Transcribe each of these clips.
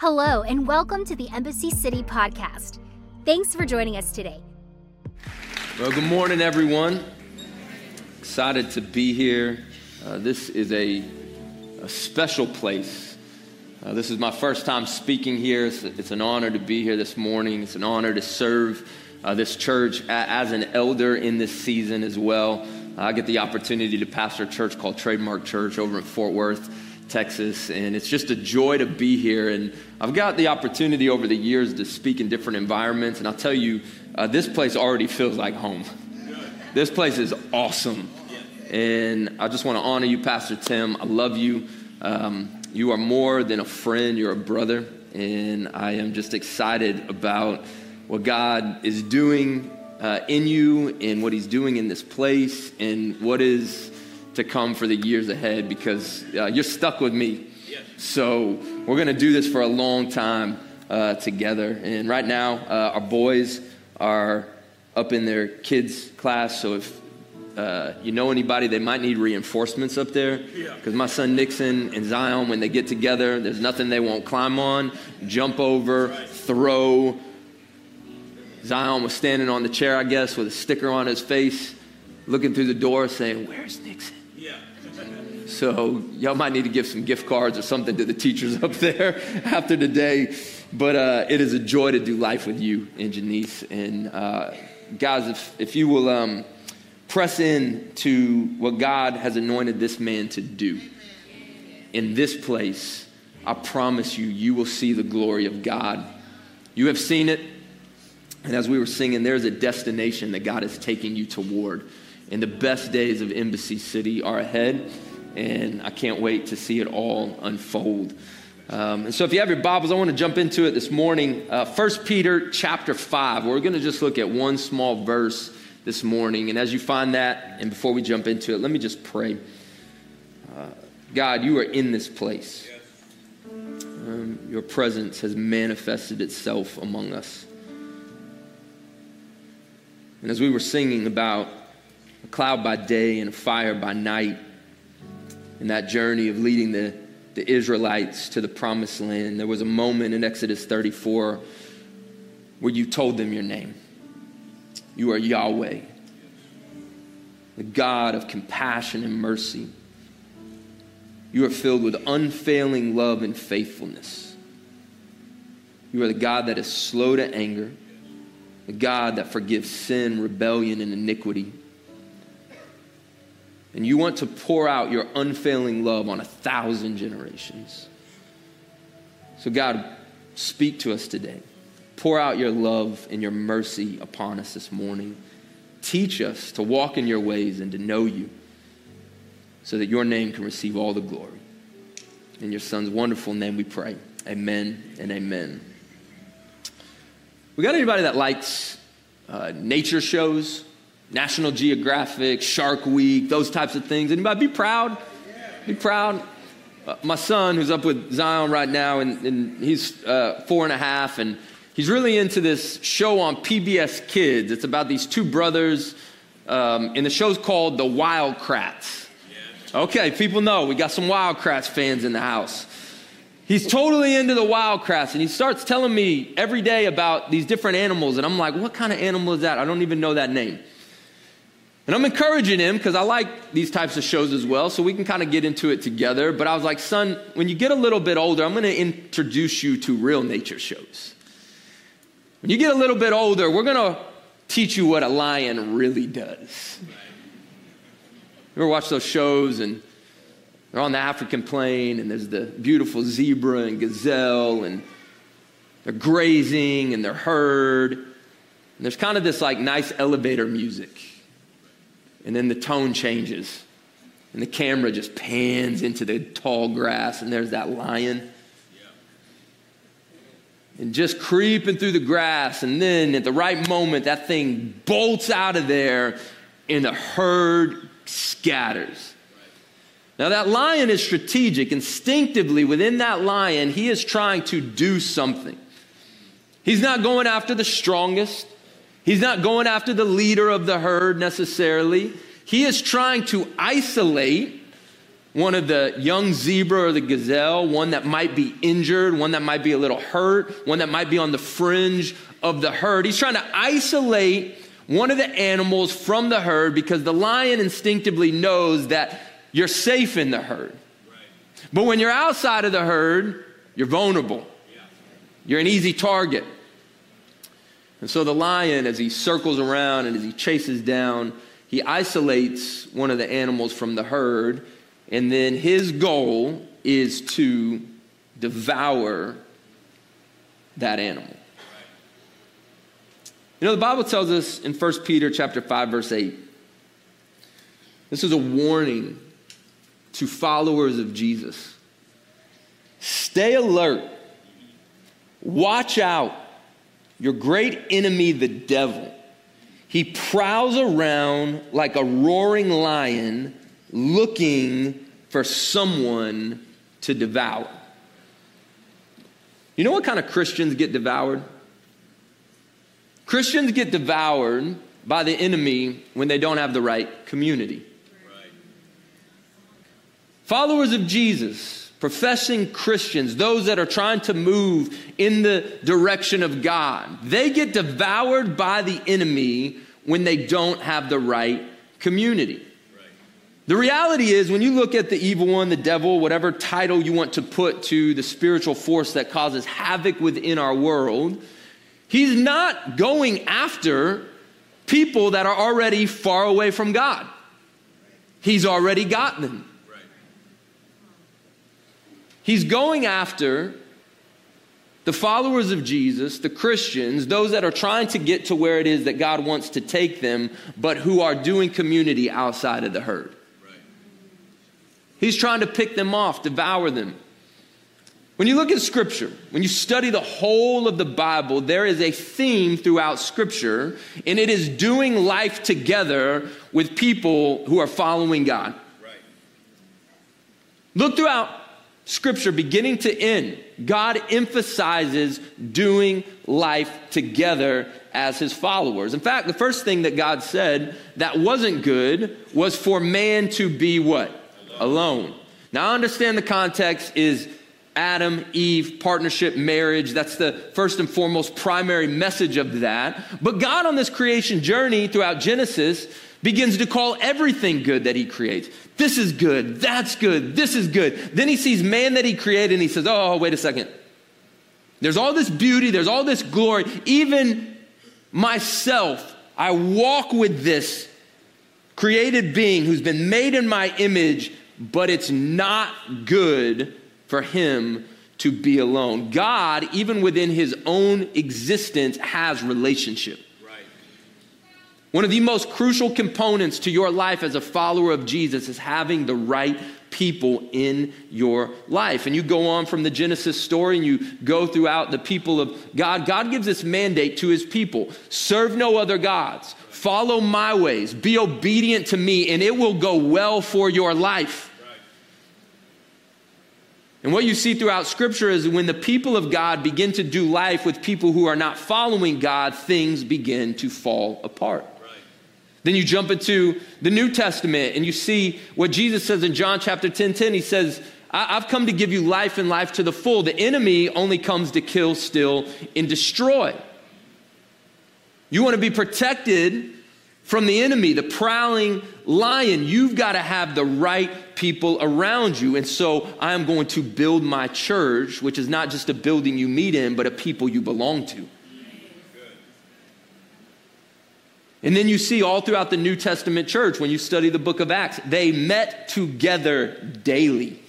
Hello, and welcome to the Embassy City podcast. Thanks for joining us today. Well, good morning, everyone. Excited to be here. Uh, this is a, a special place. Uh, this is my first time speaking here. It's, it's, an honor to be here this morning. It's an honor to serve uh, this church as an elder in this season as well. I get the opportunity to pastor a church called Trademark Church over in Fort Worth. Texas, and it's just a joy to be here. And I've got the opportunity over the years to speak in different environments, and I'll tell you, uh, this place already feels like home. This place is awesome. And I just want to honor you, Pastor Tim. I love you. Um, you are more than a friend, you're a brother. And I am just excited about what God is doing uh, in you and what He's doing in this place and what is to come for the years ahead because uh, you're stuck with me. So we're going to do this for a long time uh, together. And right now, uh, our boys are up in their kids' class. So if uh, you know anybody, they might need reinforcements up there. Because my son Nixon and Zion, when they get together, there's nothing they won't climb on, jump over, throw. Zion was standing on the chair, I guess, with a sticker on his face, looking through the door, saying, Where's Nixon? So y'all might need to give some gift cards or something to the teachers up there after today. But uh, it is a joy to do life with you and Janice. And uh, guys, if, if you will um, press in to what God has anointed this man to do in this place, I promise you, you will see the glory of God. You have seen it. And as we were singing, there's a destination that God is taking you toward. And the best days of Embassy City are ahead and I can't wait to see it all unfold. Um, and so, if you have your Bibles, I want to jump into it this morning. Uh, 1 Peter chapter 5. We're going to just look at one small verse this morning. And as you find that, and before we jump into it, let me just pray. Uh, God, you are in this place. Um, your presence has manifested itself among us. And as we were singing about a cloud by day and a fire by night, in that journey of leading the, the Israelites to the promised land, there was a moment in Exodus 34 where you told them your name. You are Yahweh, the God of compassion and mercy. You are filled with unfailing love and faithfulness. You are the God that is slow to anger, the God that forgives sin, rebellion, and iniquity and you want to pour out your unfailing love on a thousand generations. So, God, speak to us today. Pour out your love and your mercy upon us this morning. Teach us to walk in your ways and to know you so that your name can receive all the glory. In your son's wonderful name we pray. Amen and amen. We got anybody that likes uh, nature shows? National Geographic, Shark Week, those types of things. Anybody be proud? Be proud. Uh, my son, who's up with Zion right now, and, and he's uh, four and a half, and he's really into this show on PBS Kids. It's about these two brothers, um, and the show's called The Wild Kratts. Okay, people know we got some Wild Kratts fans in the house. He's totally into the Wild Kratts, and he starts telling me every day about these different animals, and I'm like, what kind of animal is that? I don't even know that name. And I'm encouraging him because I like these types of shows as well, so we can kind of get into it together. But I was like, son, when you get a little bit older, I'm going to introduce you to real nature shows. When you get a little bit older, we're going to teach you what a lion really does. You ever watch those shows and they're on the African plain and there's the beautiful zebra and gazelle and they're grazing and they're herd. And there's kind of this like nice elevator music and then the tone changes. And the camera just pans into the tall grass, and there's that lion. And just creeping through the grass, and then at the right moment, that thing bolts out of there, and the herd scatters. Now, that lion is strategic. Instinctively, within that lion, he is trying to do something. He's not going after the strongest, He's not going after the leader of the herd necessarily. He is trying to isolate one of the young zebra or the gazelle, one that might be injured, one that might be a little hurt, one that might be on the fringe of the herd. He's trying to isolate one of the animals from the herd because the lion instinctively knows that you're safe in the herd. But when you're outside of the herd, you're vulnerable. You're an easy target. And so the lion, as he circles around and as he chases down, he isolates one of the animals from the herd and then his goal is to devour that animal. You know, the Bible tells us in 1 Peter chapter 5, verse 8. This is a warning to followers of Jesus. Stay alert. Watch out. Your great enemy, the devil. He prowls around like a roaring lion looking for someone to devour. You know what kind of Christians get devoured? Christians get devoured by the enemy when they don't have the right community. Right. Followers of Jesus, professing Christians, those that are trying to move in the direction of God, they get devoured by the enemy when they don't have the right community. The reality is, when you look at the evil one, the devil, whatever title you want to put to the spiritual force that causes havoc within our world, he's not going after people that are already far away from God. He's already got them. He's going after the followers of Jesus, the Christians, those that are trying to get to where it is that God wants to take them, but who are doing community outside of the herd. He's trying to pick them off, devour them. When you look at Scripture, when you study the whole of the Bible, there is a theme throughout Scripture, and it is doing life together with people who are following God. Right. Look throughout Scripture, beginning to end, God emphasizes doing life together as his followers. In fact, the first thing that God said that wasn't good was for man to be what? alone. Now, I understand the context is Adam, Eve, partnership, marriage. That's the first and foremost primary message of that. But God, on this creation journey throughout Genesis, begins to call everything good that he creates. This is good. That's good. This is good. Then he sees man that he created and he says, Oh, wait a second. There's all this beauty, there's all this glory. Even myself, I walk with this created being who's been made in my image but it's not good for him to be alone. God, even within his own existence, has relationship. One of the most crucial components to your life as a follower of Jesus is having the right people in your life. And you go on from the Genesis story and you go throughout the people of God. God gives this mandate to his people serve no other gods, follow my ways, be obedient to me, and it will go well for your life. And what you see throughout Scripture is when the people of God begin to do life with people who are not following God, things begin to fall apart. Then you jump into the New Testament and you see what Jesus says in John chapter 10 10. He says, I've come to give you life and life to the full. The enemy only comes to kill, steal, and destroy. You want to be protected from the enemy, the prowling lion. You've got to have the right people around you. And so I am going to build my church, which is not just a building you meet in, but a people you belong to. And then you see all throughout the New Testament church, when you study the book of Acts, they met together daily.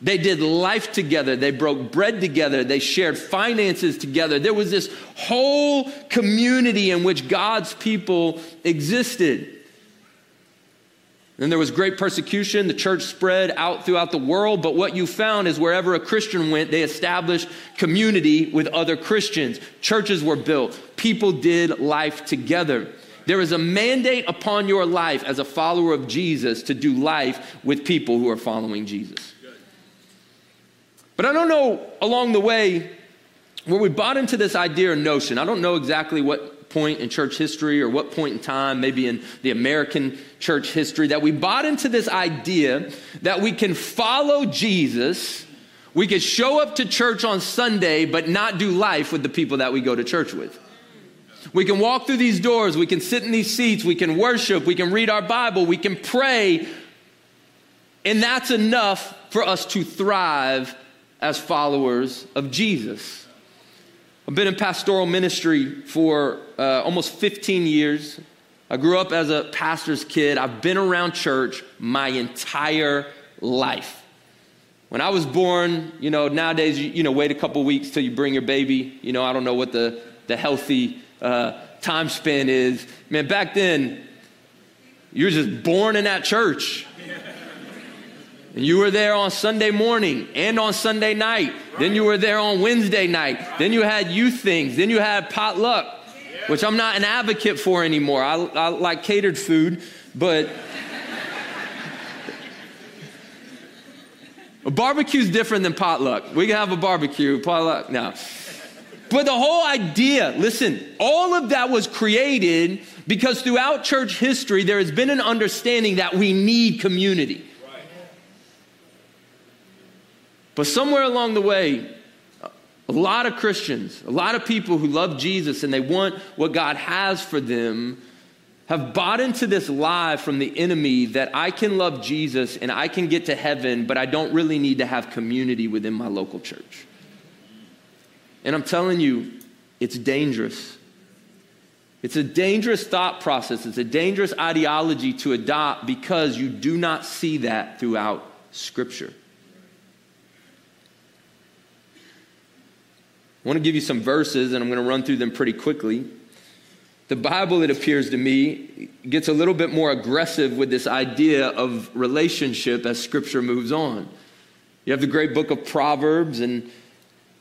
They did life together. They broke bread together. They shared finances together. There was this whole community in which God's people existed. Then there was great persecution. The church spread out throughout the world. But what you found is wherever a Christian went, they established community with other Christians. Churches were built. People did life together. There is a mandate upon your life as a follower of Jesus to do life with people who are following Jesus. But I don't know along the way where we bought into this idea or notion. I don't know exactly what point in church history or what point in time, maybe in the American church history, that we bought into this idea that we can follow Jesus, we could show up to church on Sunday, but not do life with the people that we go to church with. We can walk through these doors, we can sit in these seats, we can worship, we can read our Bible, we can pray, and that's enough for us to thrive as followers of Jesus. I've been in pastoral ministry for uh, almost 15 years. I grew up as a pastor's kid. I've been around church my entire life. When I was born, you know, nowadays, you, you know, wait a couple weeks till you bring your baby. You know, I don't know what the, the healthy uh, time span is. Man, back then, you were just born in that church. And you were there on Sunday morning and on Sunday night. Then you were there on Wednesday night. Then you had youth things. Then you had potluck, which I'm not an advocate for anymore. I, I like catered food, but a barbecue is different than potluck. We can have a barbecue, potluck, no. But the whole idea, listen, all of that was created because throughout church history, there has been an understanding that we need community. But somewhere along the way, a lot of Christians, a lot of people who love Jesus and they want what God has for them, have bought into this lie from the enemy that I can love Jesus and I can get to heaven, but I don't really need to have community within my local church. And I'm telling you, it's dangerous. It's a dangerous thought process. It's a dangerous ideology to adopt because you do not see that throughout Scripture. I want to give you some verses, and I'm going to run through them pretty quickly. The Bible, it appears to me, gets a little bit more aggressive with this idea of relationship as Scripture moves on. You have the great book of Proverbs, and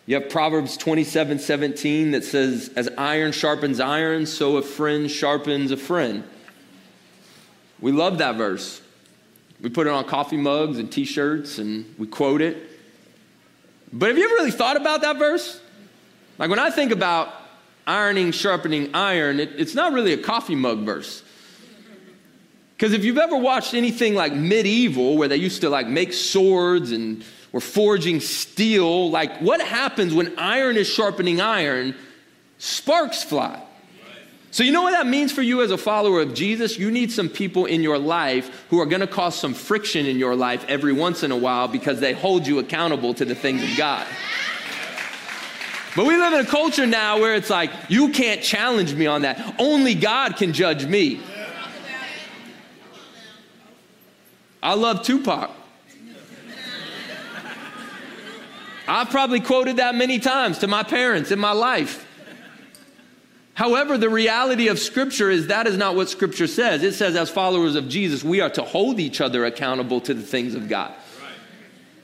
you have Proverbs 27 17 that says, As iron sharpens iron, so a friend sharpens a friend. We love that verse. We put it on coffee mugs and t shirts, and we quote it. But have you ever really thought about that verse? Like when I think about ironing, sharpening iron, it, it's not really a coffee mug verse. Because if you've ever watched anything like medieval, where they used to like make swords and were forging steel, like what happens when iron is sharpening iron? Sparks fly. So, you know what that means for you as a follower of Jesus? You need some people in your life who are going to cause some friction in your life every once in a while because they hold you accountable to the things of God. But we live in a culture now where it's like, you can't challenge me on that. Only God can judge me. I love Tupac. I've probably quoted that many times to my parents in my life. However, the reality of Scripture is that is not what Scripture says. It says, as followers of Jesus, we are to hold each other accountable to the things of God.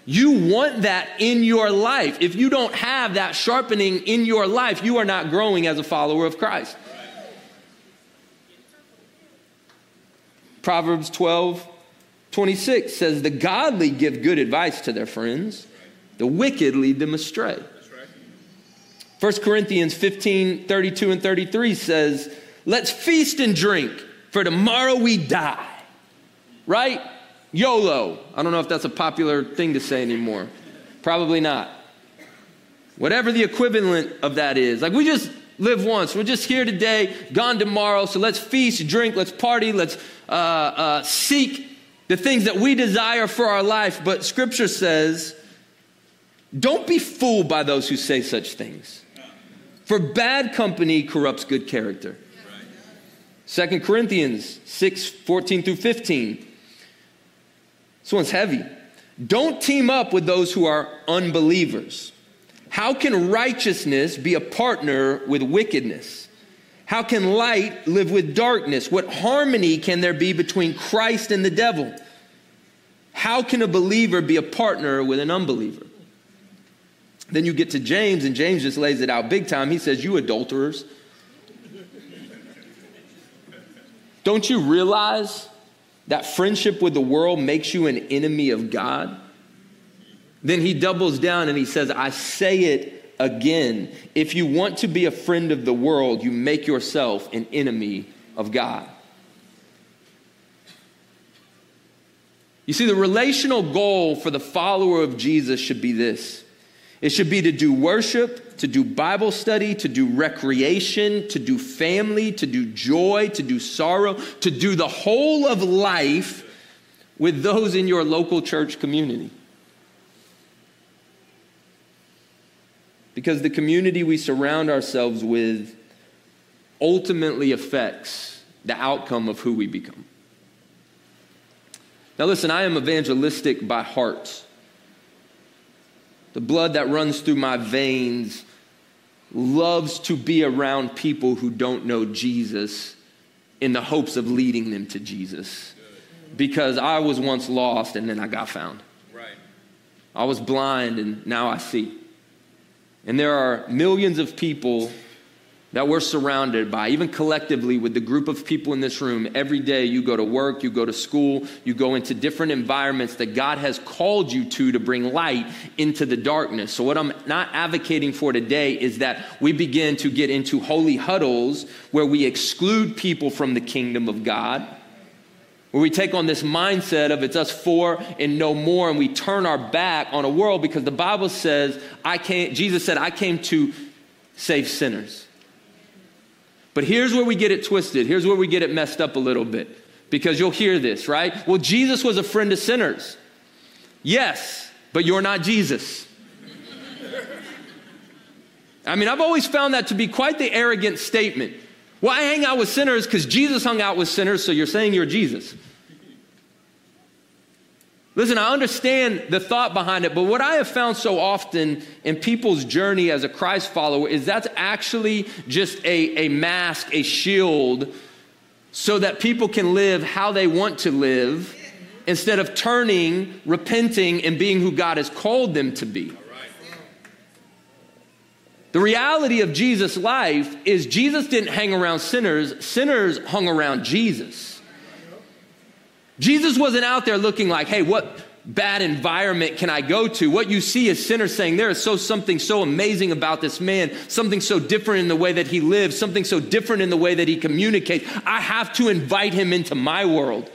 You want that in your life. If you don't have that sharpening in your life, you are not growing as a follower of Christ. Proverbs 12, 26 says, The godly give good advice to their friends, the wicked lead them astray. 1 Corinthians 15, 32 and 33 says, Let's feast and drink, for tomorrow we die. Right? YOLO. I don't know if that's a popular thing to say anymore. Probably not. Whatever the equivalent of that is. Like we just live once. We're just here today, gone tomorrow. So let's feast, drink, let's party, let's uh, uh, seek the things that we desire for our life. But scripture says, don't be fooled by those who say such things. For bad company corrupts good character. 2 Corinthians 6 14 through 15. This one's heavy. Don't team up with those who are unbelievers. How can righteousness be a partner with wickedness? How can light live with darkness? What harmony can there be between Christ and the devil? How can a believer be a partner with an unbeliever? Then you get to James, and James just lays it out big time. He says, You adulterers. Don't you realize that friendship with the world makes you an enemy of God, then he doubles down and he says, I say it again. If you want to be a friend of the world, you make yourself an enemy of God. You see, the relational goal for the follower of Jesus should be this it should be to do worship, to do Bible study, to do recreation, to do family, to do joy, to do sorrow, to do the whole of life with those in your local church community. Because the community we surround ourselves with ultimately affects the outcome of who we become. Now, listen, I am evangelistic by heart. The blood that runs through my veins loves to be around people who don't know Jesus in the hopes of leading them to Jesus. Because I was once lost and then I got found. Right. I was blind and now I see. And there are millions of people that we're surrounded by, even collectively with the group of people in this room. Every day you go to work, you go to school, you go into different environments that God has called you to to bring light into the darkness. So, what I'm not advocating for today is that we begin to get into holy huddles where we exclude people from the kingdom of God. Where we take on this mindset of it's us four and no more, and we turn our back on a world because the Bible says, I came, Jesus said, I came to save sinners. But here's where we get it twisted. Here's where we get it messed up a little bit. Because you'll hear this, right? Well, Jesus was a friend of sinners. Yes, but you're not Jesus. I mean, I've always found that to be quite the arrogant statement. Well, I hang out with sinners because Jesus hung out with sinners, so you're saying you're Jesus. Listen, I understand the thought behind it, but what I have found so often in people's journey as a Christ follower is that's actually just a, a mask, a shield, so that people can live how they want to live instead of turning, repenting, and being who God has called them to be. The reality of Jesus' life is Jesus didn't hang around sinners, sinners hung around Jesus. Jesus wasn't out there looking like, hey, what bad environment can I go to? What you see is sinners saying, there is so something so amazing about this man, something so different in the way that he lives, something so different in the way that he communicates. I have to invite him into my world.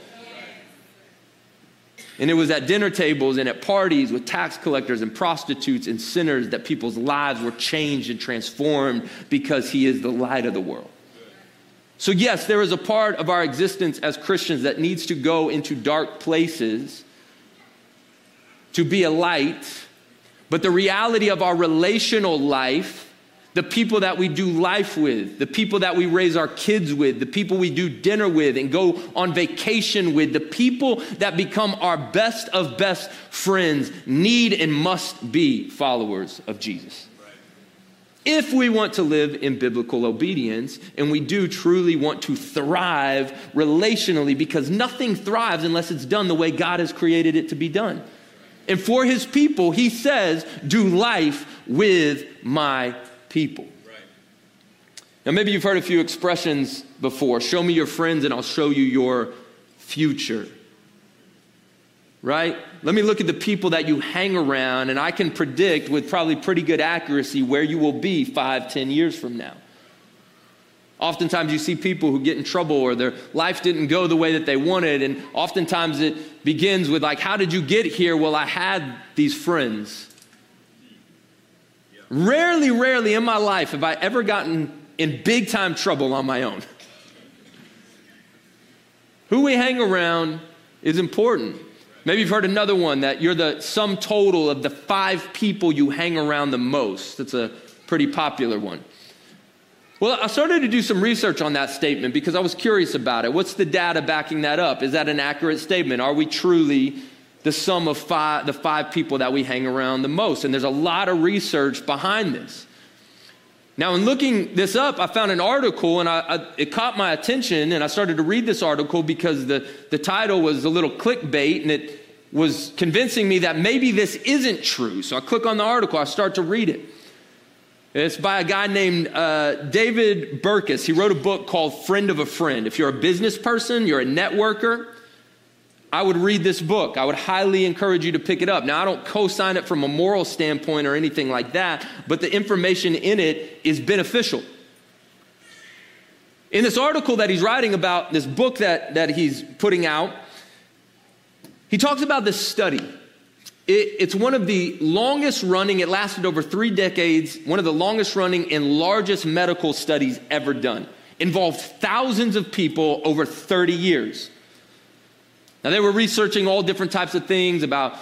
And it was at dinner tables and at parties with tax collectors and prostitutes and sinners that people's lives were changed and transformed because he is the light of the world. So, yes, there is a part of our existence as Christians that needs to go into dark places to be a light, but the reality of our relational life, the people that we do life with, the people that we raise our kids with, the people we do dinner with and go on vacation with, the people that become our best of best friends need and must be followers of Jesus if we want to live in biblical obedience and we do truly want to thrive relationally because nothing thrives unless it's done the way God has created it to be done. And for his people, he says, do life with my people. Now, maybe you've heard a few expressions before. Show me your friends and I'll show you your future right? Let me look at the people that you hang around, and I can predict with probably pretty good accuracy where you will be five, ten years from now. Oftentimes, you see people who get in trouble or their life didn't go the way that they wanted, and oftentimes it begins with, like, How did you get here? Well, I had these friends. Rarely, rarely in my life have I ever gotten in big time trouble on my own. Who we hang around is important. Maybe you've heard another one that you're the sum total of the five people you hang around the most. That's a pretty popular one. Well, I started to do some research on that statement because I was curious about it. What's the data backing that up? Is that an accurate statement? Are we truly the sum of five, the five people that we hang around the most? And there's a lot of research behind this. Now, in looking this up, I found an article and I, I, it caught my attention, and I started to read this article because the, the title was a little clickbait and it was convincing me that maybe this isn't true. So I click on the article, I start to read it. It's by a guy named uh, David Burkus. He wrote a book called Friend of a Friend. If you're a business person, you're a networker, I would read this book. I would highly encourage you to pick it up. Now, I don't co sign it from a moral standpoint or anything like that, but the information in it is beneficial. In this article that he's writing about, this book that, that he's putting out, he talks about this study. It, it's one of the longest running, it lasted over three decades, one of the longest running and largest medical studies ever done. Involved thousands of people over 30 years. Now, they were researching all different types of things about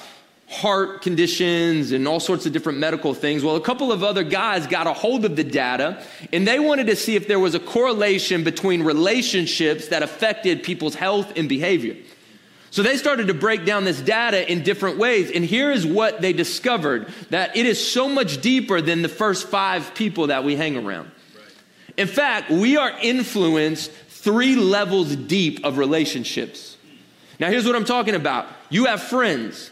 heart conditions and all sorts of different medical things. Well, a couple of other guys got a hold of the data and they wanted to see if there was a correlation between relationships that affected people's health and behavior. So they started to break down this data in different ways. And here is what they discovered that it is so much deeper than the first five people that we hang around. In fact, we are influenced three levels deep of relationships. Now, here's what I'm talking about you have friends.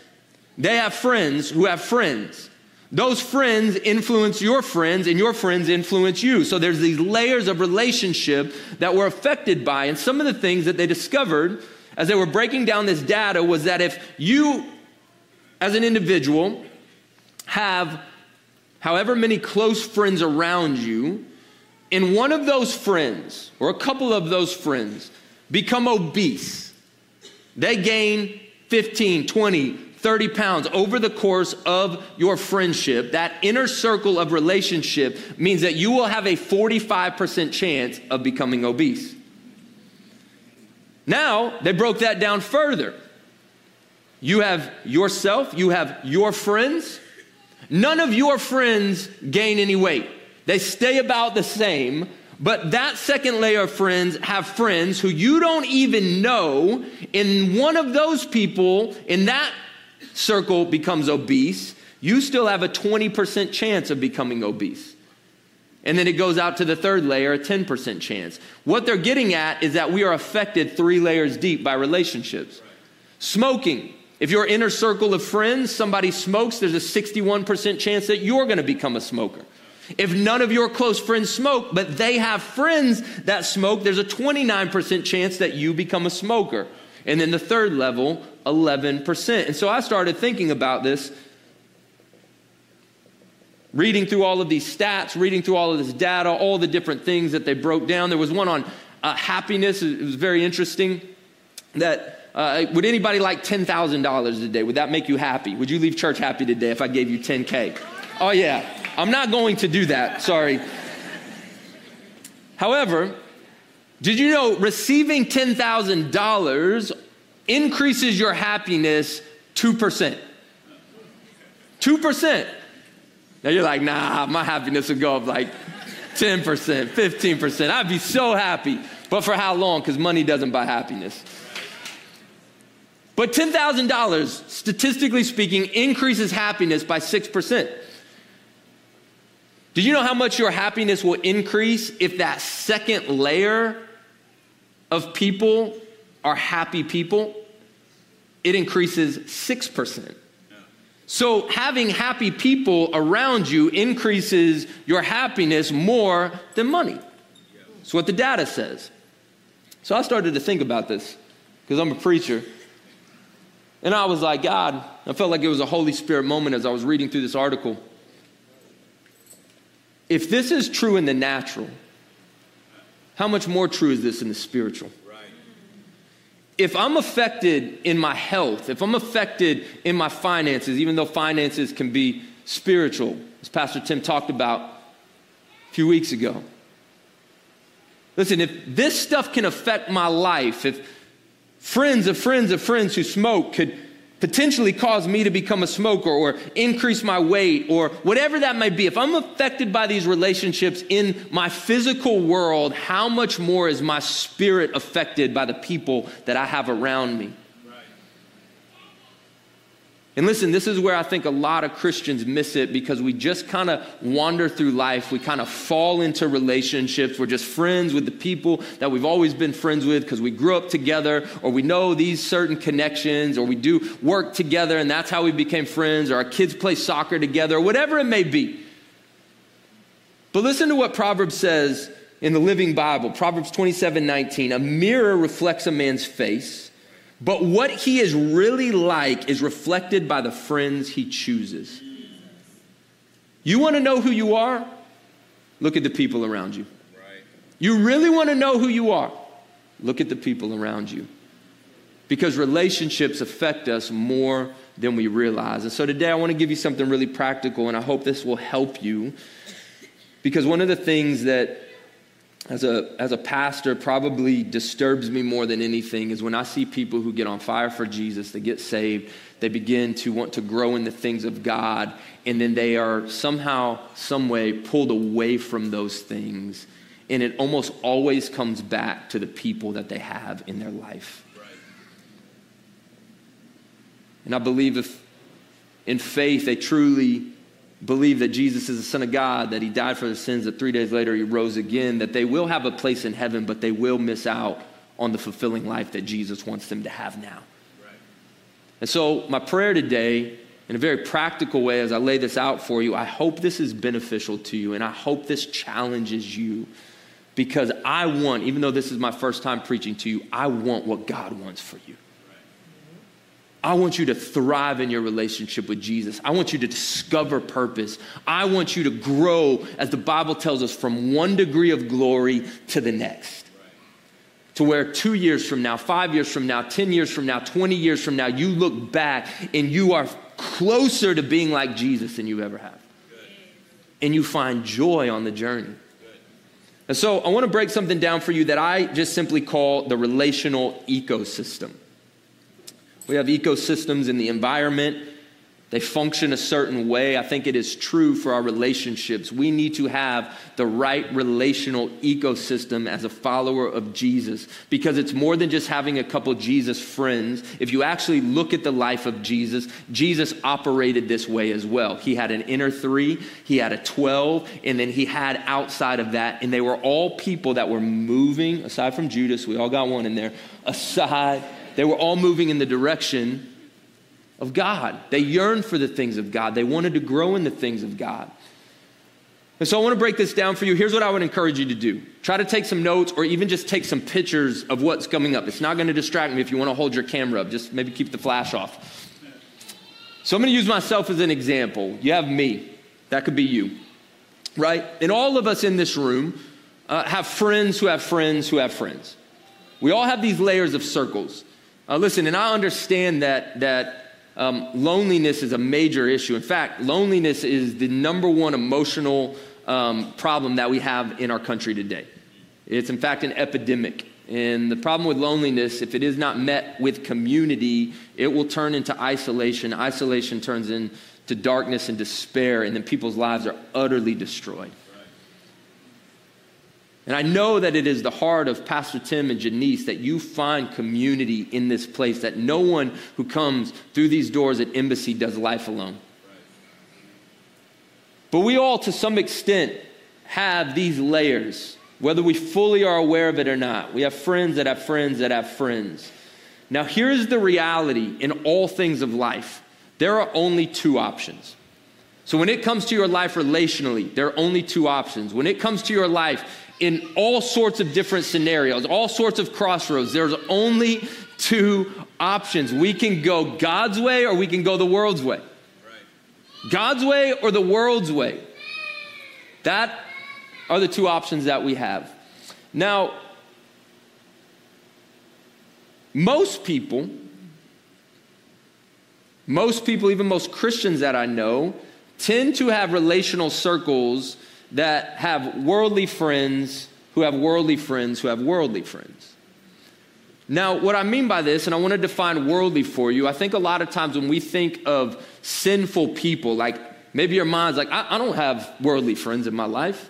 They have friends who have friends. Those friends influence your friends, and your friends influence you. So there's these layers of relationship that we're affected by. And some of the things that they discovered as they were breaking down this data was that if you, as an individual, have however many close friends around you, and one of those friends, or a couple of those friends, become obese, they gain 15, 20, 30 pounds over the course of your friendship, that inner circle of relationship means that you will have a 45% chance of becoming obese. Now, they broke that down further. You have yourself, you have your friends. None of your friends gain any weight, they stay about the same. But that second layer of friends have friends who you don't even know. And one of those people in that circle becomes obese, you still have a 20% chance of becoming obese. And then it goes out to the third layer, a 10% chance. What they're getting at is that we are affected three layers deep by relationships. Smoking. If your inner circle of friends, somebody smokes, there's a 61% chance that you're going to become a smoker. If none of your close friends smoke, but they have friends that smoke, there's a 29% chance that you become a smoker. And then the third level, 11%. And so I started thinking about this, reading through all of these stats, reading through all of this data, all the different things that they broke down. There was one on uh, happiness, it was very interesting. That uh, would anybody like $10,000 a day? Would that make you happy? Would you leave church happy today if I gave you 10K? Oh, yeah. I'm not going to do that. Sorry. However, did you know receiving $10,000 increases your happiness 2%. 2%. Now you're like, nah, my happiness would go up like 10%, 15%. I'd be so happy. But for how long? Because money doesn't buy happiness. But $10,000, statistically speaking, increases happiness by 6%. Do you know how much your happiness will increase if that second layer of people are happy people, it increases 6%. So, having happy people around you increases your happiness more than money. That's what the data says. So, I started to think about this because I'm a preacher. And I was like, God, I felt like it was a Holy Spirit moment as I was reading through this article. If this is true in the natural, how much more true is this in the spiritual? If I'm affected in my health, if I'm affected in my finances, even though finances can be spiritual, as Pastor Tim talked about a few weeks ago. Listen, if this stuff can affect my life, if friends of friends of friends who smoke could potentially cause me to become a smoker or increase my weight or whatever that might be, if I'm affected by these relationships in my physical world, how much more is my spirit affected by the people that I have around me? And listen, this is where I think a lot of Christians miss it because we just kind of wander through life. We kind of fall into relationships. We're just friends with the people that we've always been friends with because we grew up together or we know these certain connections or we do work together and that's how we became friends or our kids play soccer together or whatever it may be. But listen to what Proverbs says in the Living Bible Proverbs 27 19. A mirror reflects a man's face But what he is really like is reflected by the friends he chooses. You want to know who you are? Look at the people around you. You really want to know who you are? Look at the people around you. Because relationships affect us more than we realize. And so today I want to give you something really practical, and I hope this will help you. Because one of the things that as a, as a pastor probably disturbs me more than anything is when I see people who get on fire for Jesus, they get saved, they begin to want to grow in the things of God, and then they are somehow, some way pulled away from those things. And it almost always comes back to the people that they have in their life. And I believe if in faith they truly believe that Jesus is the Son of God, that He died for their sins, that three days later He rose again, that they will have a place in heaven, but they will miss out on the fulfilling life that Jesus wants them to have now. Right. And so, my prayer today, in a very practical way, as I lay this out for you, I hope this is beneficial to you, and I hope this challenges you. Because I want, even though this is my first time preaching to you, I want what God wants for you. I want you to thrive in your relationship with Jesus. I want you to discover purpose. I want you to grow, as the Bible tells us, from one degree of glory to the next. To where two years from now, five years from now, 10 years from now, 20 years from now, you look back and you are closer to being like Jesus than you ever have. And you find joy on the journey. And so I want to break something down for you that I just simply call the relational ecosystem. We have ecosystems in the environment. They function a certain way. I think it is true for our relationships. We need to have the right relational ecosystem as a follower of Jesus because it's more than just having a couple Jesus friends. If you actually look at the life of Jesus, Jesus operated this way as well. He had an inner three, he had a 12, and then he had outside of that. And they were all people that were moving, aside from Judas, we all got one in there, aside they were all moving in the direction of God. They yearned for the things of God, they wanted to grow in the things of God. And so I want to break this down for you. Here's what I would encourage you to do try to take some notes or even just take some pictures of what's coming up. It's not going to distract me if you want to hold your camera up, just maybe keep the flash off. So I'm going to use myself as an example. You have me, that could be you, right? And all of us in this room uh, have friends who have friends who have friends. We all have these layers of circles. Uh, listen, and I understand that, that um, loneliness is a major issue. In fact, loneliness is the number one emotional um, problem that we have in our country today. It's, in fact, an epidemic. And the problem with loneliness, if it is not met with community, it will turn into isolation. Isolation turns into darkness and despair, and then people's lives are utterly destroyed. And I know that it is the heart of Pastor Tim and Janice that you find community in this place, that no one who comes through these doors at Embassy does life alone. But we all, to some extent, have these layers, whether we fully are aware of it or not. We have friends that have friends that have friends. Now, here's the reality in all things of life there are only two options. So, when it comes to your life relationally, there are only two options. When it comes to your life in all sorts of different scenarios, all sorts of crossroads. There's only two options. We can go God's way or we can go the world's way. God's way or the world's way. That are the two options that we have. Now, most people, most people, even most Christians that I know, tend to have relational circles that have worldly friends who have worldly friends who have worldly friends. Now, what I mean by this, and I want to define worldly for you, I think a lot of times when we think of sinful people, like maybe your mind's like, I, I don't have worldly friends in my life.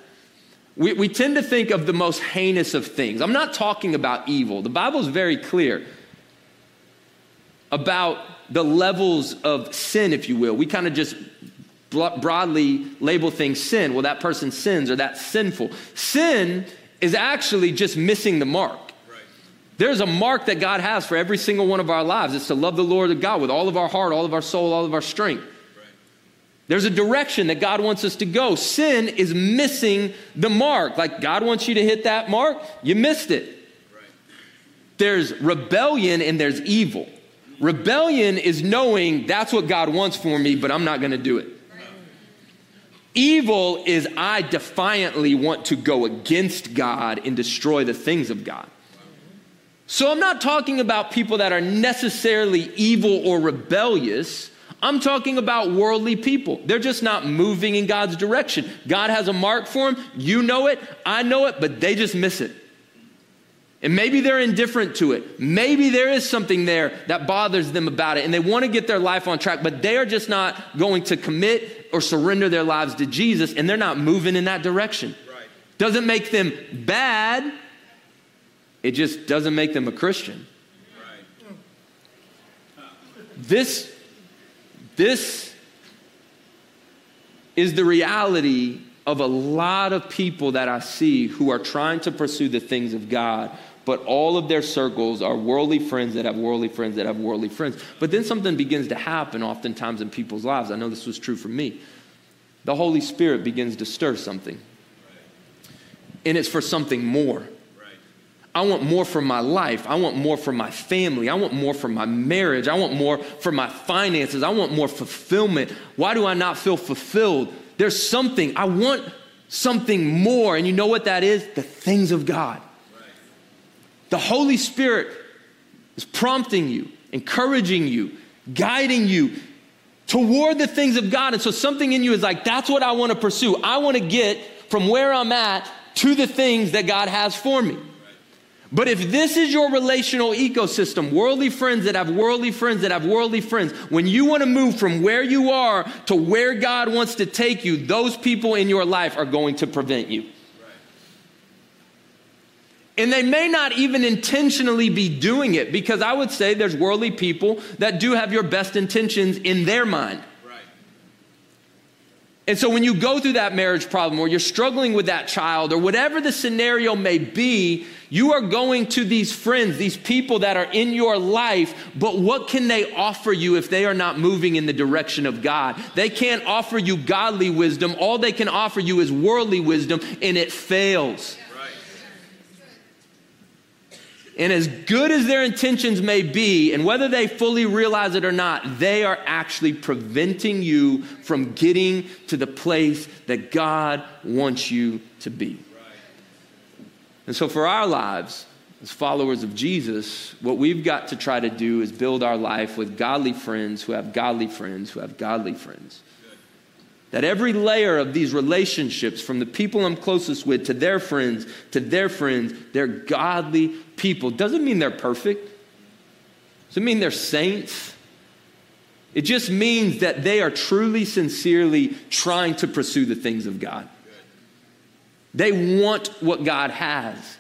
We, we tend to think of the most heinous of things. I'm not talking about evil. The Bible is very clear about the levels of sin, if you will. We kind of just broadly label things sin. Well, that person sins or that's sinful. Sin is actually just missing the mark. There's a mark that God has for every single one of our lives. It's to love the Lord God with all of our heart, all of our soul, all of our strength. There's a direction that God wants us to go. Sin is missing the mark. Like God wants you to hit that mark, you missed it. There's rebellion and there's evil. Rebellion is knowing that's what God wants for me, but I'm not going to do it. Evil is I defiantly want to go against God and destroy the things of God. So I'm not talking about people that are necessarily evil or rebellious. I'm talking about worldly people. They're just not moving in God's direction. God has a mark for them. You know it. I know it, but they just miss it. And maybe they're indifferent to it. Maybe there is something there that bothers them about it and they want to get their life on track, but they are just not going to commit or surrender their lives to Jesus and they're not moving in that direction. Right. Doesn't make them bad, it just doesn't make them a Christian. Right. This, this is the reality of a lot of people that I see who are trying to pursue the things of God but all of their circles are worldly friends that have worldly friends that have worldly friends. But then something begins to happen oftentimes in people's lives. I know this was true for me. The Holy Spirit begins to stir something, and it's for something more. I want more for my life. I want more for my family. I want more for my marriage. I want more for my finances. I want more fulfillment. Why do I not feel fulfilled? There's something. I want something more. And you know what that is? The things of God. The Holy Spirit is prompting you, encouraging you, guiding you toward the things of God. And so something in you is like, that's what I want to pursue. I want to get from where I'm at to the things that God has for me. But if this is your relational ecosystem, worldly friends that have worldly friends that have worldly friends, when you want to move from where you are to where God wants to take you, those people in your life are going to prevent you. And they may not even intentionally be doing it because I would say there's worldly people that do have your best intentions in their mind. Right. And so when you go through that marriage problem or you're struggling with that child or whatever the scenario may be, you are going to these friends, these people that are in your life, but what can they offer you if they are not moving in the direction of God? They can't offer you godly wisdom. All they can offer you is worldly wisdom, and it fails. And as good as their intentions may be, and whether they fully realize it or not, they are actually preventing you from getting to the place that God wants you to be. And so, for our lives, as followers of Jesus, what we've got to try to do is build our life with godly friends who have godly friends who have godly friends. That every layer of these relationships, from the people I'm closest with to their friends to their friends, they're godly people. Doesn't mean they're perfect, doesn't mean they're saints. It just means that they are truly, sincerely trying to pursue the things of God. They want what God has.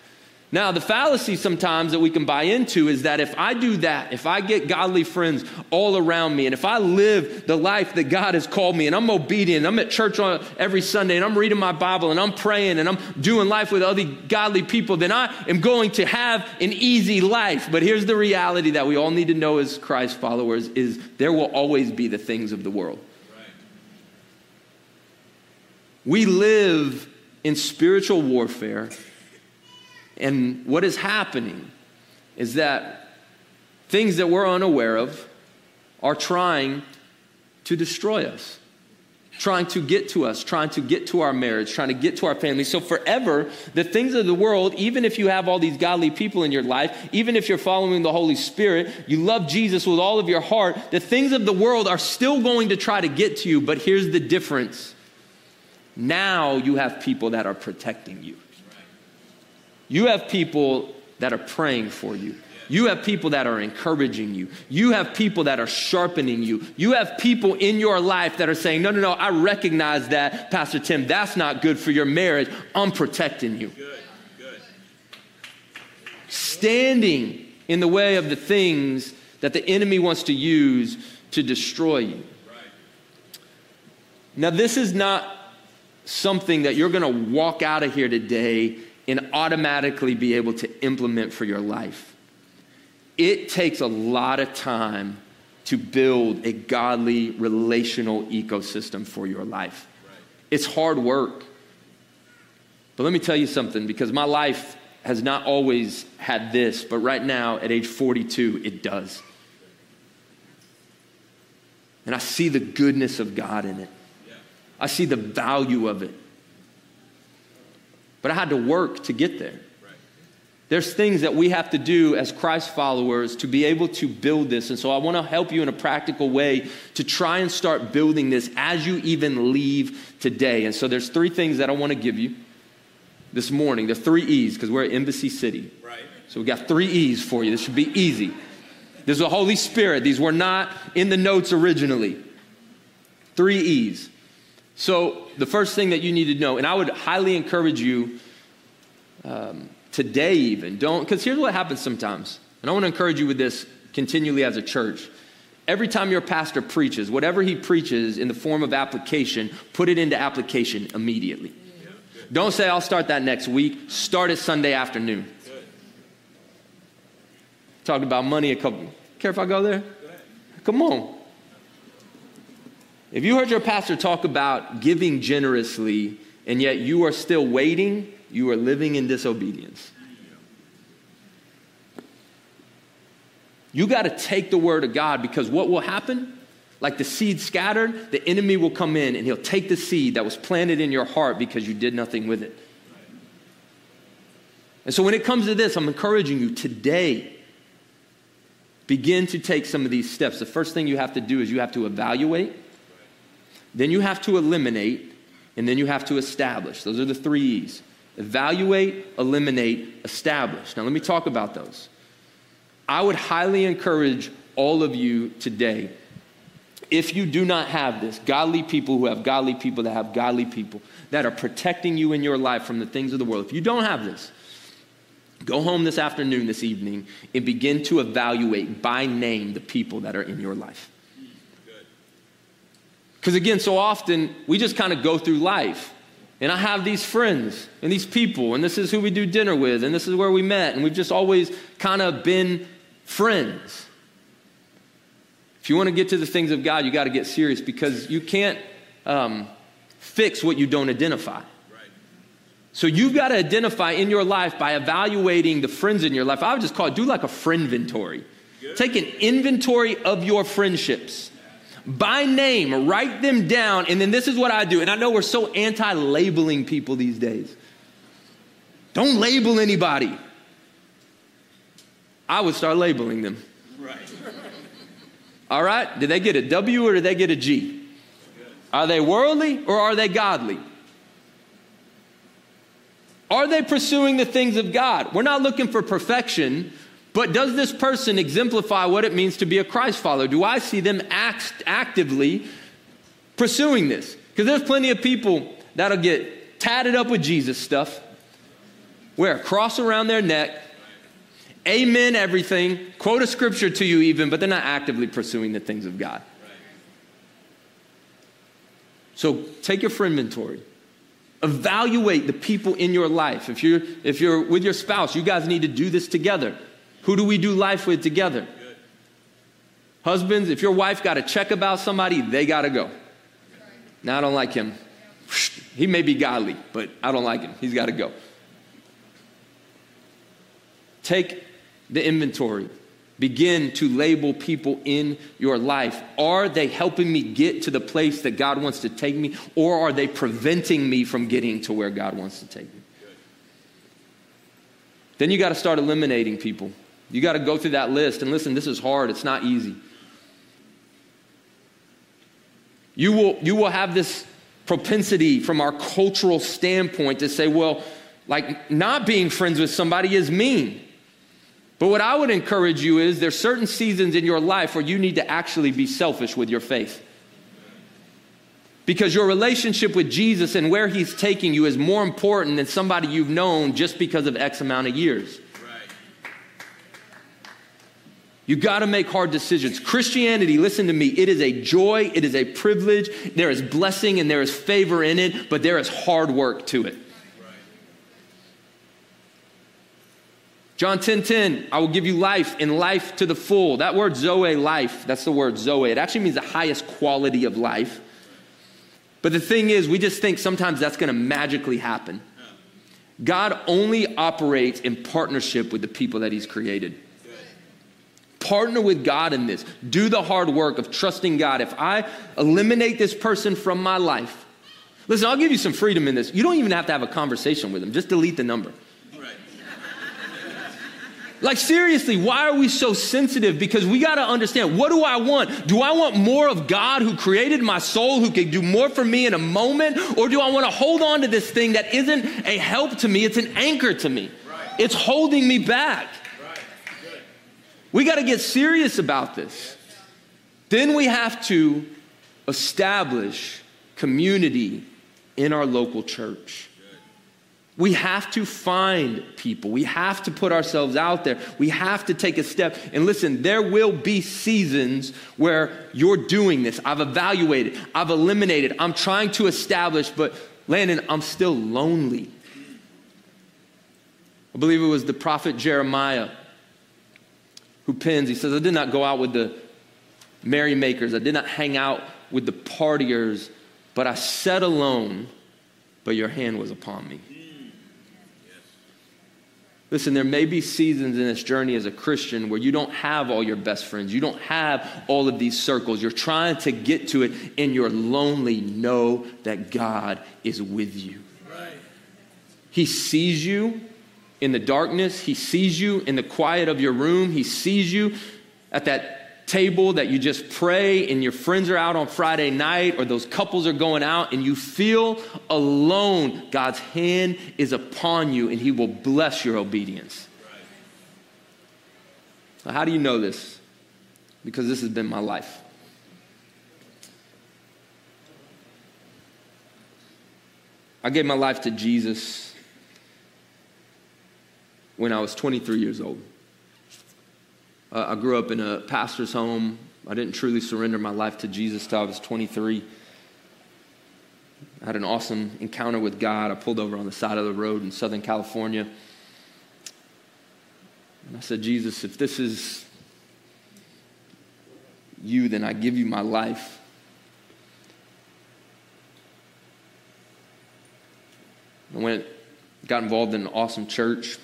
Now, the fallacy sometimes that we can buy into is that if I do that, if I get godly friends all around me, and if I live the life that God has called me, and I'm obedient, I'm at church on every Sunday, and I'm reading my Bible, and I'm praying, and I'm doing life with other godly people, then I am going to have an easy life. But here's the reality that we all need to know as Christ followers is there will always be the things of the world. We live in spiritual warfare and what is happening is that things that we're unaware of are trying to destroy us, trying to get to us, trying to get to our marriage, trying to get to our family. So, forever, the things of the world, even if you have all these godly people in your life, even if you're following the Holy Spirit, you love Jesus with all of your heart, the things of the world are still going to try to get to you. But here's the difference now you have people that are protecting you. You have people that are praying for you. You have people that are encouraging you. You have people that are sharpening you. You have people in your life that are saying, No, no, no, I recognize that, Pastor Tim, that's not good for your marriage. I'm protecting you. Good, good. Standing in the way of the things that the enemy wants to use to destroy you. Right. Now, this is not something that you're going to walk out of here today and automatically be able to implement for your life. It takes a lot of time to build a godly relational ecosystem for your life. It's hard work. But let me tell you something because my life has not always had this, but right now at age 42, it does. And I see the goodness of God in it. I see the value of it. But I had to work to get there. There's things that we have to do as Christ followers to be able to build this. And so I want to help you in a practical way to try and start building this as you even leave today. And so there's three things that I want to give you this morning. The three E's, because we're at Embassy City. Right. So we got three E's for you. This should be easy. There's the Holy Spirit. These were not in the notes originally. Three E's. So the first thing that you need to know, and I would highly encourage you um, today even, don't, because here's what happens sometimes. And I want to encourage you with this continually as a church. Every time your pastor preaches, whatever he preaches in the form of application, put it into application immediately. Don't say, I'll start that next week. Start it Sunday afternoon. Talked about money a couple. Care if I go there? Come on. If you heard your pastor talk about giving generously and yet you are still waiting, you are living in disobedience. You got to take the word of God because what will happen? Like the seed scattered, the enemy will come in and he'll take the seed that was planted in your heart because you did nothing with it. And so when it comes to this, I'm encouraging you today begin to take some of these steps. The first thing you have to do is you have to evaluate, then you have to eliminate, and then you have to establish. Those are the three E's evaluate, eliminate, establish. Now, let me talk about those. I would highly encourage all of you today, if you do not have this, godly people who have godly people that have godly people that are protecting you in your life from the things of the world, if you don't have this, Go home this afternoon, this evening, and begin to evaluate by name the people that are in your life. Because again, so often we just kind of go through life. And I have these friends and these people, and this is who we do dinner with, and this is where we met, and we've just always kind of been friends. If you want to get to the things of God, you got to get serious because you can't um, fix what you don't identify. So you've got to identify in your life by evaluating the friends in your life. I would just call it do like a friend inventory. Take an inventory of your friendships by name, write them down, and then this is what I do. And I know we're so anti labeling people these days. Don't label anybody. I would start labeling them. Right. All right? Did they get a W or did they get a G? Are they worldly or are they godly? Are they pursuing the things of God? We're not looking for perfection, but does this person exemplify what it means to be a Christ follower? Do I see them act, actively pursuing this? Because there's plenty of people that'll get tatted up with Jesus stuff, wear a cross around their neck, amen everything, quote a scripture to you even, but they're not actively pursuing the things of God. So take your inventory. Evaluate the people in your life. If you're, if you're with your spouse, you guys need to do this together. Who do we do life with together? Husbands, if your wife got a check about somebody, they got to go. Now, I don't like him. He may be godly, but I don't like him. He's got to go. Take the inventory. Begin to label people in your life. Are they helping me get to the place that God wants to take me, or are they preventing me from getting to where God wants to take me? Then you got to start eliminating people. You got to go through that list. And listen, this is hard, it's not easy. You will, you will have this propensity from our cultural standpoint to say, well, like not being friends with somebody is mean. But what I would encourage you is there's certain seasons in your life where you need to actually be selfish with your faith. Because your relationship with Jesus and where he's taking you is more important than somebody you've known just because of X amount of years. You got to make hard decisions. Christianity, listen to me, it is a joy, it is a privilege, there is blessing and there is favor in it, but there is hard work to it. John 10 10, I will give you life and life to the full. That word Zoe, life, that's the word Zoe. It actually means the highest quality of life. But the thing is, we just think sometimes that's going to magically happen. God only operates in partnership with the people that He's created. Partner with God in this. Do the hard work of trusting God. If I eliminate this person from my life, listen, I'll give you some freedom in this. You don't even have to have a conversation with them, just delete the number. Like, seriously, why are we so sensitive? Because we got to understand what do I want? Do I want more of God who created my soul, who can do more for me in a moment? Or do I want to hold on to this thing that isn't a help to me? It's an anchor to me, right. it's holding me back. We got to get serious about this. Then we have to establish community in our local church. We have to find people. We have to put ourselves out there. We have to take a step. And listen, there will be seasons where you're doing this. I've evaluated, I've eliminated, I'm trying to establish, but Landon, I'm still lonely. I believe it was the prophet Jeremiah who pins, he says, I did not go out with the merrymakers, I did not hang out with the partiers, but I sat alone, but your hand was upon me. Listen, there may be seasons in this journey as a Christian where you don't have all your best friends. You don't have all of these circles. You're trying to get to it and you're lonely. Know that God is with you. Right. He sees you in the darkness, He sees you in the quiet of your room, He sees you at that table that you just pray and your friends are out on Friday night or those couples are going out and you feel alone, God's hand is upon you and He will bless your obedience. How do you know this? Because this has been my life. I gave my life to Jesus when I was 23 years old. Uh, I grew up in a pastor's home. I didn't truly surrender my life to Jesus till I was 23. I had an awesome encounter with God. I pulled over on the side of the road in Southern California. And I said, Jesus, if this is you, then I give you my life. I went, got involved in an awesome church,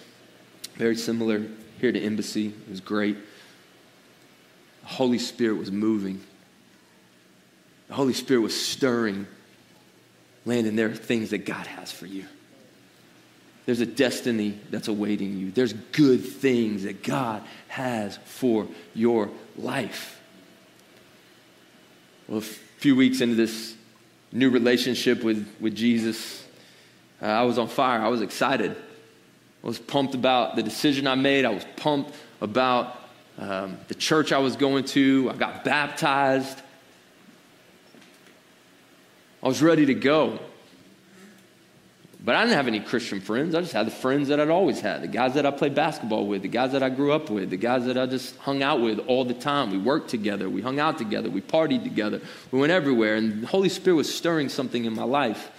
very similar here to Embassy. It was great. The Holy Spirit was moving. The Holy Spirit was stirring. Landon, there are things that God has for you. There's a destiny that's awaiting you. There's good things that God has for your life. Well, a few weeks into this new relationship with, with Jesus, uh, I was on fire. I was excited. I was pumped about the decision I made. I was pumped about um, the church I was going to. I got baptized. I was ready to go. But I didn't have any Christian friends. I just had the friends that I'd always had the guys that I played basketball with, the guys that I grew up with, the guys that I just hung out with all the time. We worked together, we hung out together, we partied together, we went everywhere. And the Holy Spirit was stirring something in my life.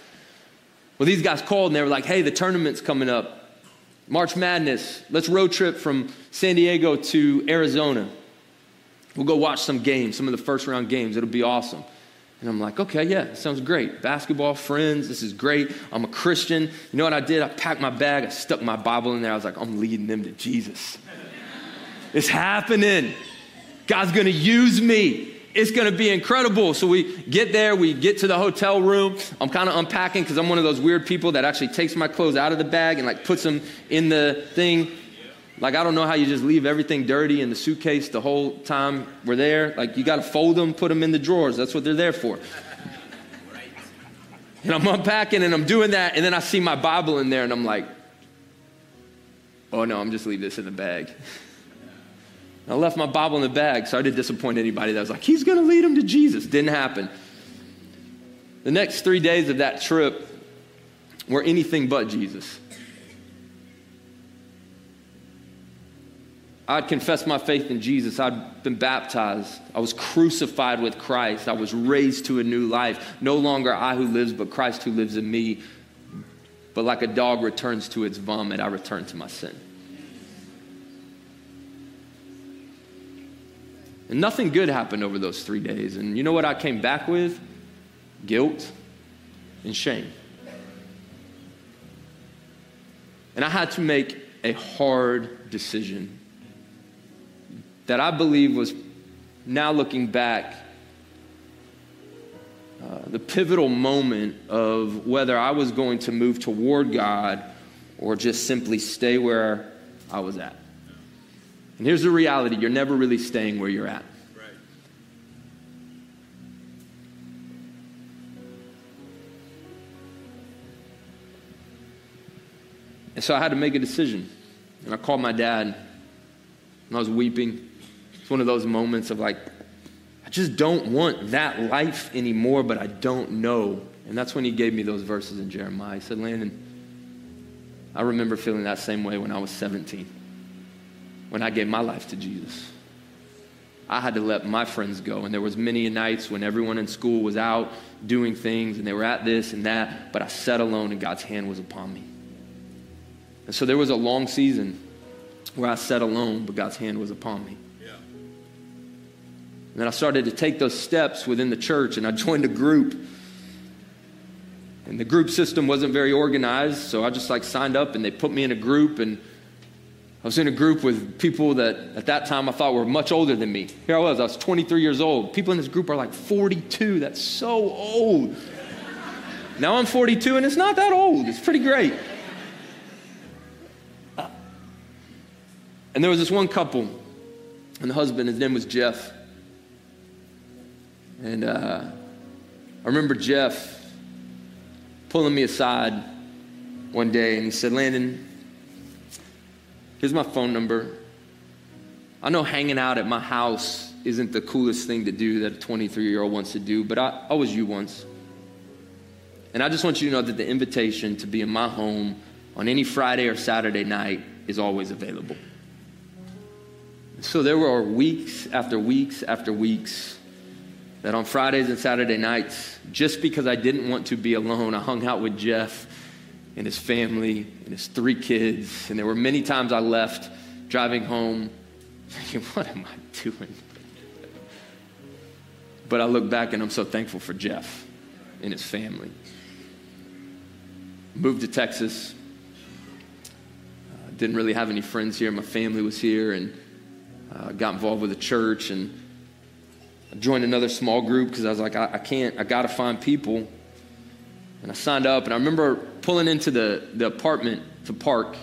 Well, these guys called and they were like, hey, the tournament's coming up. March Madness. Let's road trip from San Diego to Arizona. We'll go watch some games, some of the first round games. It'll be awesome. And I'm like, okay, yeah, sounds great. Basketball, friends, this is great. I'm a Christian. You know what I did? I packed my bag, I stuck my Bible in there. I was like, I'm leading them to Jesus. it's happening. God's gonna use me. It's going to be incredible. So we get there, we get to the hotel room. I'm kind of unpacking because I'm one of those weird people that actually takes my clothes out of the bag and like puts them in the thing. Like, I don't know how you just leave everything dirty in the suitcase the whole time we're there. Like, you got to fold them, put them in the drawers. That's what they're there for. And I'm unpacking and I'm doing that. And then I see my Bible in there and I'm like, oh no, I'm just leave this in the bag. I left my Bible in the bag. so I didn't disappoint anybody that was like, he's going to lead him to Jesus. Didn't happen. The next three days of that trip were anything but Jesus. I'd confessed my faith in Jesus. I'd been baptized. I was crucified with Christ. I was raised to a new life. No longer I who lives, but Christ who lives in me. But like a dog returns to its vomit, I return to my sin. And nothing good happened over those three days. And you know what I came back with? Guilt and shame. And I had to make a hard decision that I believe was, now looking back, uh, the pivotal moment of whether I was going to move toward God or just simply stay where I was at. And here's the reality you're never really staying where you're at. Right. And so I had to make a decision. And I called my dad, and I was weeping. It's one of those moments of like, I just don't want that life anymore, but I don't know. And that's when he gave me those verses in Jeremiah. He said, Landon, I remember feeling that same way when I was 17, when I gave my life to Jesus. I had to let my friends go, and there was many nights when everyone in school was out doing things, and they were at this and that, but I sat alone, and God's hand was upon me. And so there was a long season where I sat alone, but God's hand was upon me. And then I started to take those steps within the church, and I joined a group. And the group system wasn't very organized, so I just like signed up, and they put me in a group, and I was in a group with people that at that time I thought were much older than me. Here I was, I was 23 years old. People in this group are like 42. That's so old. Now I'm 42, and it's not that old. It's pretty great. And there was this one couple, and the husband, his name was Jeff. And uh, I remember Jeff pulling me aside one day, and he said, Landon, here's my phone number. I know hanging out at my house isn't the coolest thing to do that a 23 year old wants to do, but I, I was you once. And I just want you to know that the invitation to be in my home on any Friday or Saturday night is always available. So there were weeks after weeks after weeks that on Fridays and Saturday nights, just because I didn't want to be alone, I hung out with Jeff and his family and his three kids. And there were many times I left driving home thinking, what am I doing? But I look back and I'm so thankful for Jeff and his family. Moved to Texas. Uh, didn't really have any friends here. My family was here. And uh, got involved with a church and I joined another small group because I was like, I, I can't, I got to find people. And I signed up, and I remember pulling into the, the apartment to park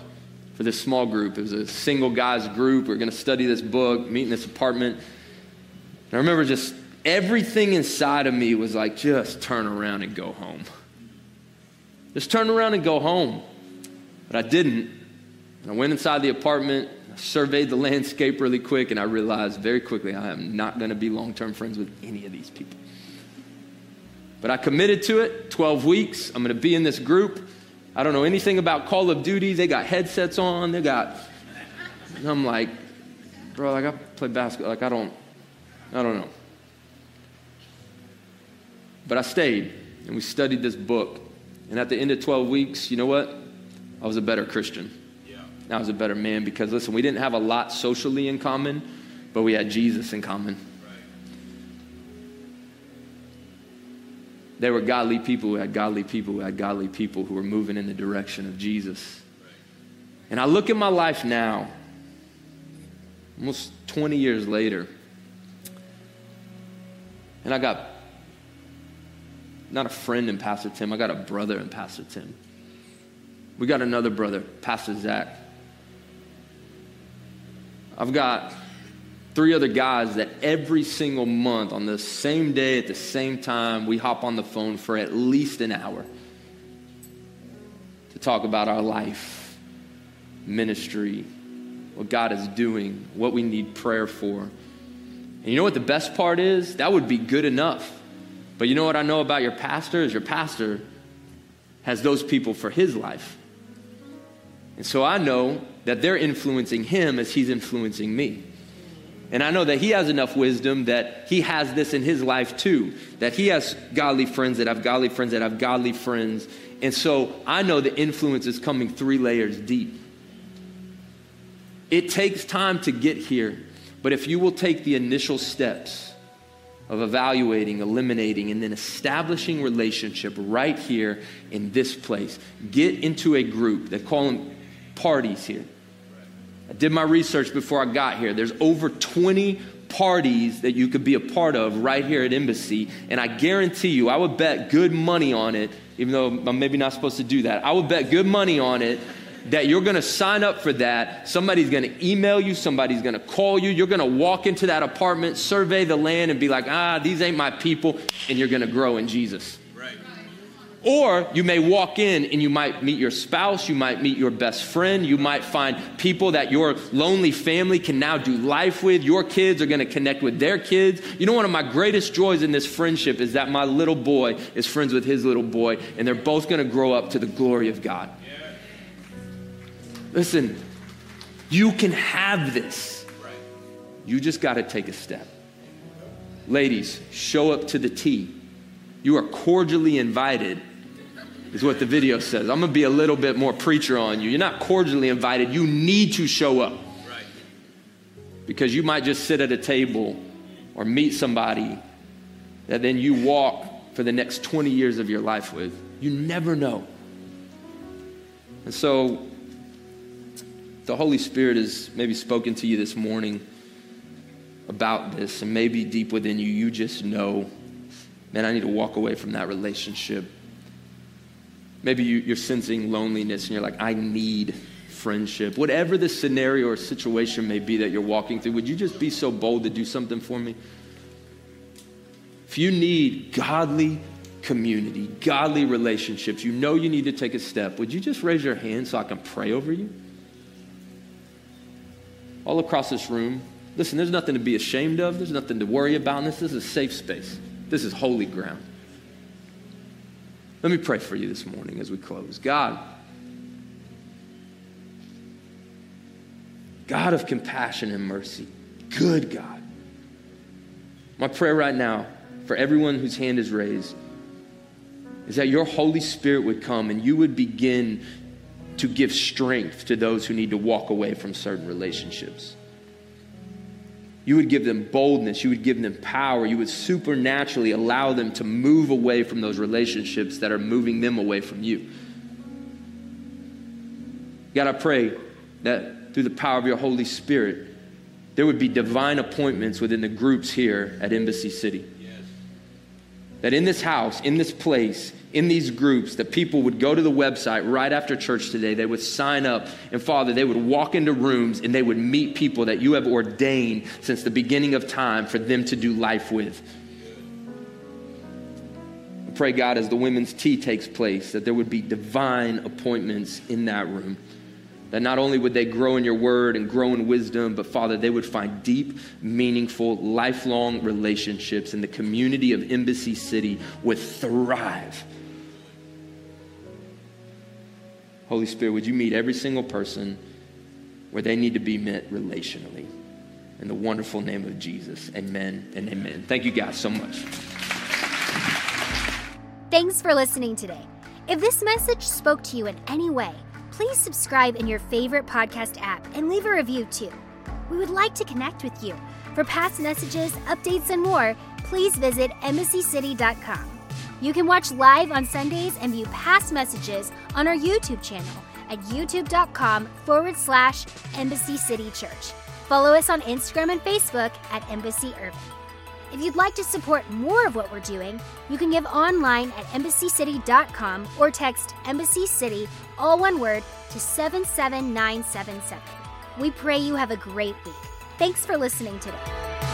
for this small group. It was a single guys group. We are going to study this book, meet in this apartment. And I remember just everything inside of me was like, just turn around and go home. Just turn around and go home. But I didn't. And I went inside the apartment, surveyed the landscape really quick, and I realized very quickly I am not going to be long term friends with any of these people. But I committed to it 12 weeks. I'm going to be in this group. I don't know anything about Call of Duty. They got headsets on. They got. And I'm like, bro, like I play basketball. Like I don't, I don't know. But I stayed and we studied this book. And at the end of 12 weeks, you know what? I was a better Christian. Yeah. I was a better man because, listen, we didn't have a lot socially in common, but we had Jesus in common. They were godly people who had godly people who had godly people who were moving in the direction of Jesus. And I look at my life now, almost 20 years later, and I got not a friend in Pastor Tim, I got a brother in Pastor Tim. We got another brother, Pastor Zach. I've got three other guys that every single month on the same day at the same time, we hop on the phone for at least an hour to talk about our life, ministry, what God is doing, what we need prayer for. And you know what the best part is? That would be good enough. But you know what I know about your pastor is your pastor has those people for his life. And so I know that they're influencing him as he's influencing me. And I know that he has enough wisdom that he has this in his life too. That he has godly friends that have godly friends that have godly friends. And so I know the influence is coming three layers deep. It takes time to get here, but if you will take the initial steps of evaluating, eliminating, and then establishing relationship right here in this place, get into a group that call them parties here. I did my research before I got here. There's over 20 parties that you could be a part of right here at Embassy. And I guarantee you, I would bet good money on it, even though I'm maybe not supposed to do that. I would bet good money on it that you're going to sign up for that. Somebody's going to email you, somebody's going to call you. You're going to walk into that apartment, survey the land, and be like, ah, these ain't my people, and you're going to grow in Jesus. Or you may walk in and you might meet your spouse, you might meet your best friend, you might find people that your lonely family can now do life with. Your kids are going to connect with their kids. You know, one of my greatest joys in this friendship is that my little boy is friends with his little boy, and they're both going to grow up to the glory of God. Listen, you can have this. You just got to take a step. Ladies, show up to the tea. You are cordially invited is what the video says. I'm going to be a little bit more preacher on you. You're not cordially invited. You need to show up. Right. Because you might just sit at a table or meet somebody that then you walk for the next 20 years of your life with. You never know. And so the Holy Spirit has maybe spoken to you this morning about this, and maybe deep within you, you just know, man, I need to walk away from that relationship Maybe you, are sensing loneliness and you're like, I need friendship. Whatever the scenario or situation may be that you're walking through, would you just be so bold to do something for me? If you need godly community, godly relationships, you know you need to take a step, would you just raise your hand so I can pray over you? All across this room, listen, there's nothing to be ashamed of, there's nothing to worry about. This is a safe space, this is holy ground. Let me pray for you this morning as we close. God, God of compassion and mercy, good God. My prayer right now for everyone whose hand is raised is that your Holy Spirit would come and you would begin to give strength to those who need to walk away from certain relationships. You would give them boldness. You would give them power. You would supernaturally allow them to move away from those relationships that are moving them away from you. God, I pray that through the power of your Holy Spirit, there would be divine appointments within the groups here at Embassy City. That in this house, in this place, in these groups that people would go to the website right after church today. They would sign up, and Father, they would walk into rooms and they would meet people that you have ordained since the beginning of time for them to do life with. I pray, God, as the women's tea takes place, that there would be divine appointments in that room. That not only would they grow in your word and grow in wisdom, but Father, they would find deep, meaningful, lifelong relationships, and the community of Embassy City would thrive Holy Spirit, would you meet every single person where they need to be met relationally? In the wonderful name of Jesus. Amen and amen. Thank you guys so much. Thanks for listening today. If this message spoke to you in any way, please subscribe in your favorite podcast app and leave a review too. We would like to connect with you. For past messages, updates, and more, please visit embassycity.com. You can watch live on Sundays and view past messages on our YouTube channel at youtube.com forward slash Embassy City Church. Follow us on Instagram and Facebook at Embassy Irving. If you'd like to support more of what we're doing, you can give online at embassycity.com or text Embassy City, all one word, to 77977. We pray you have a great week. Thanks for listening today.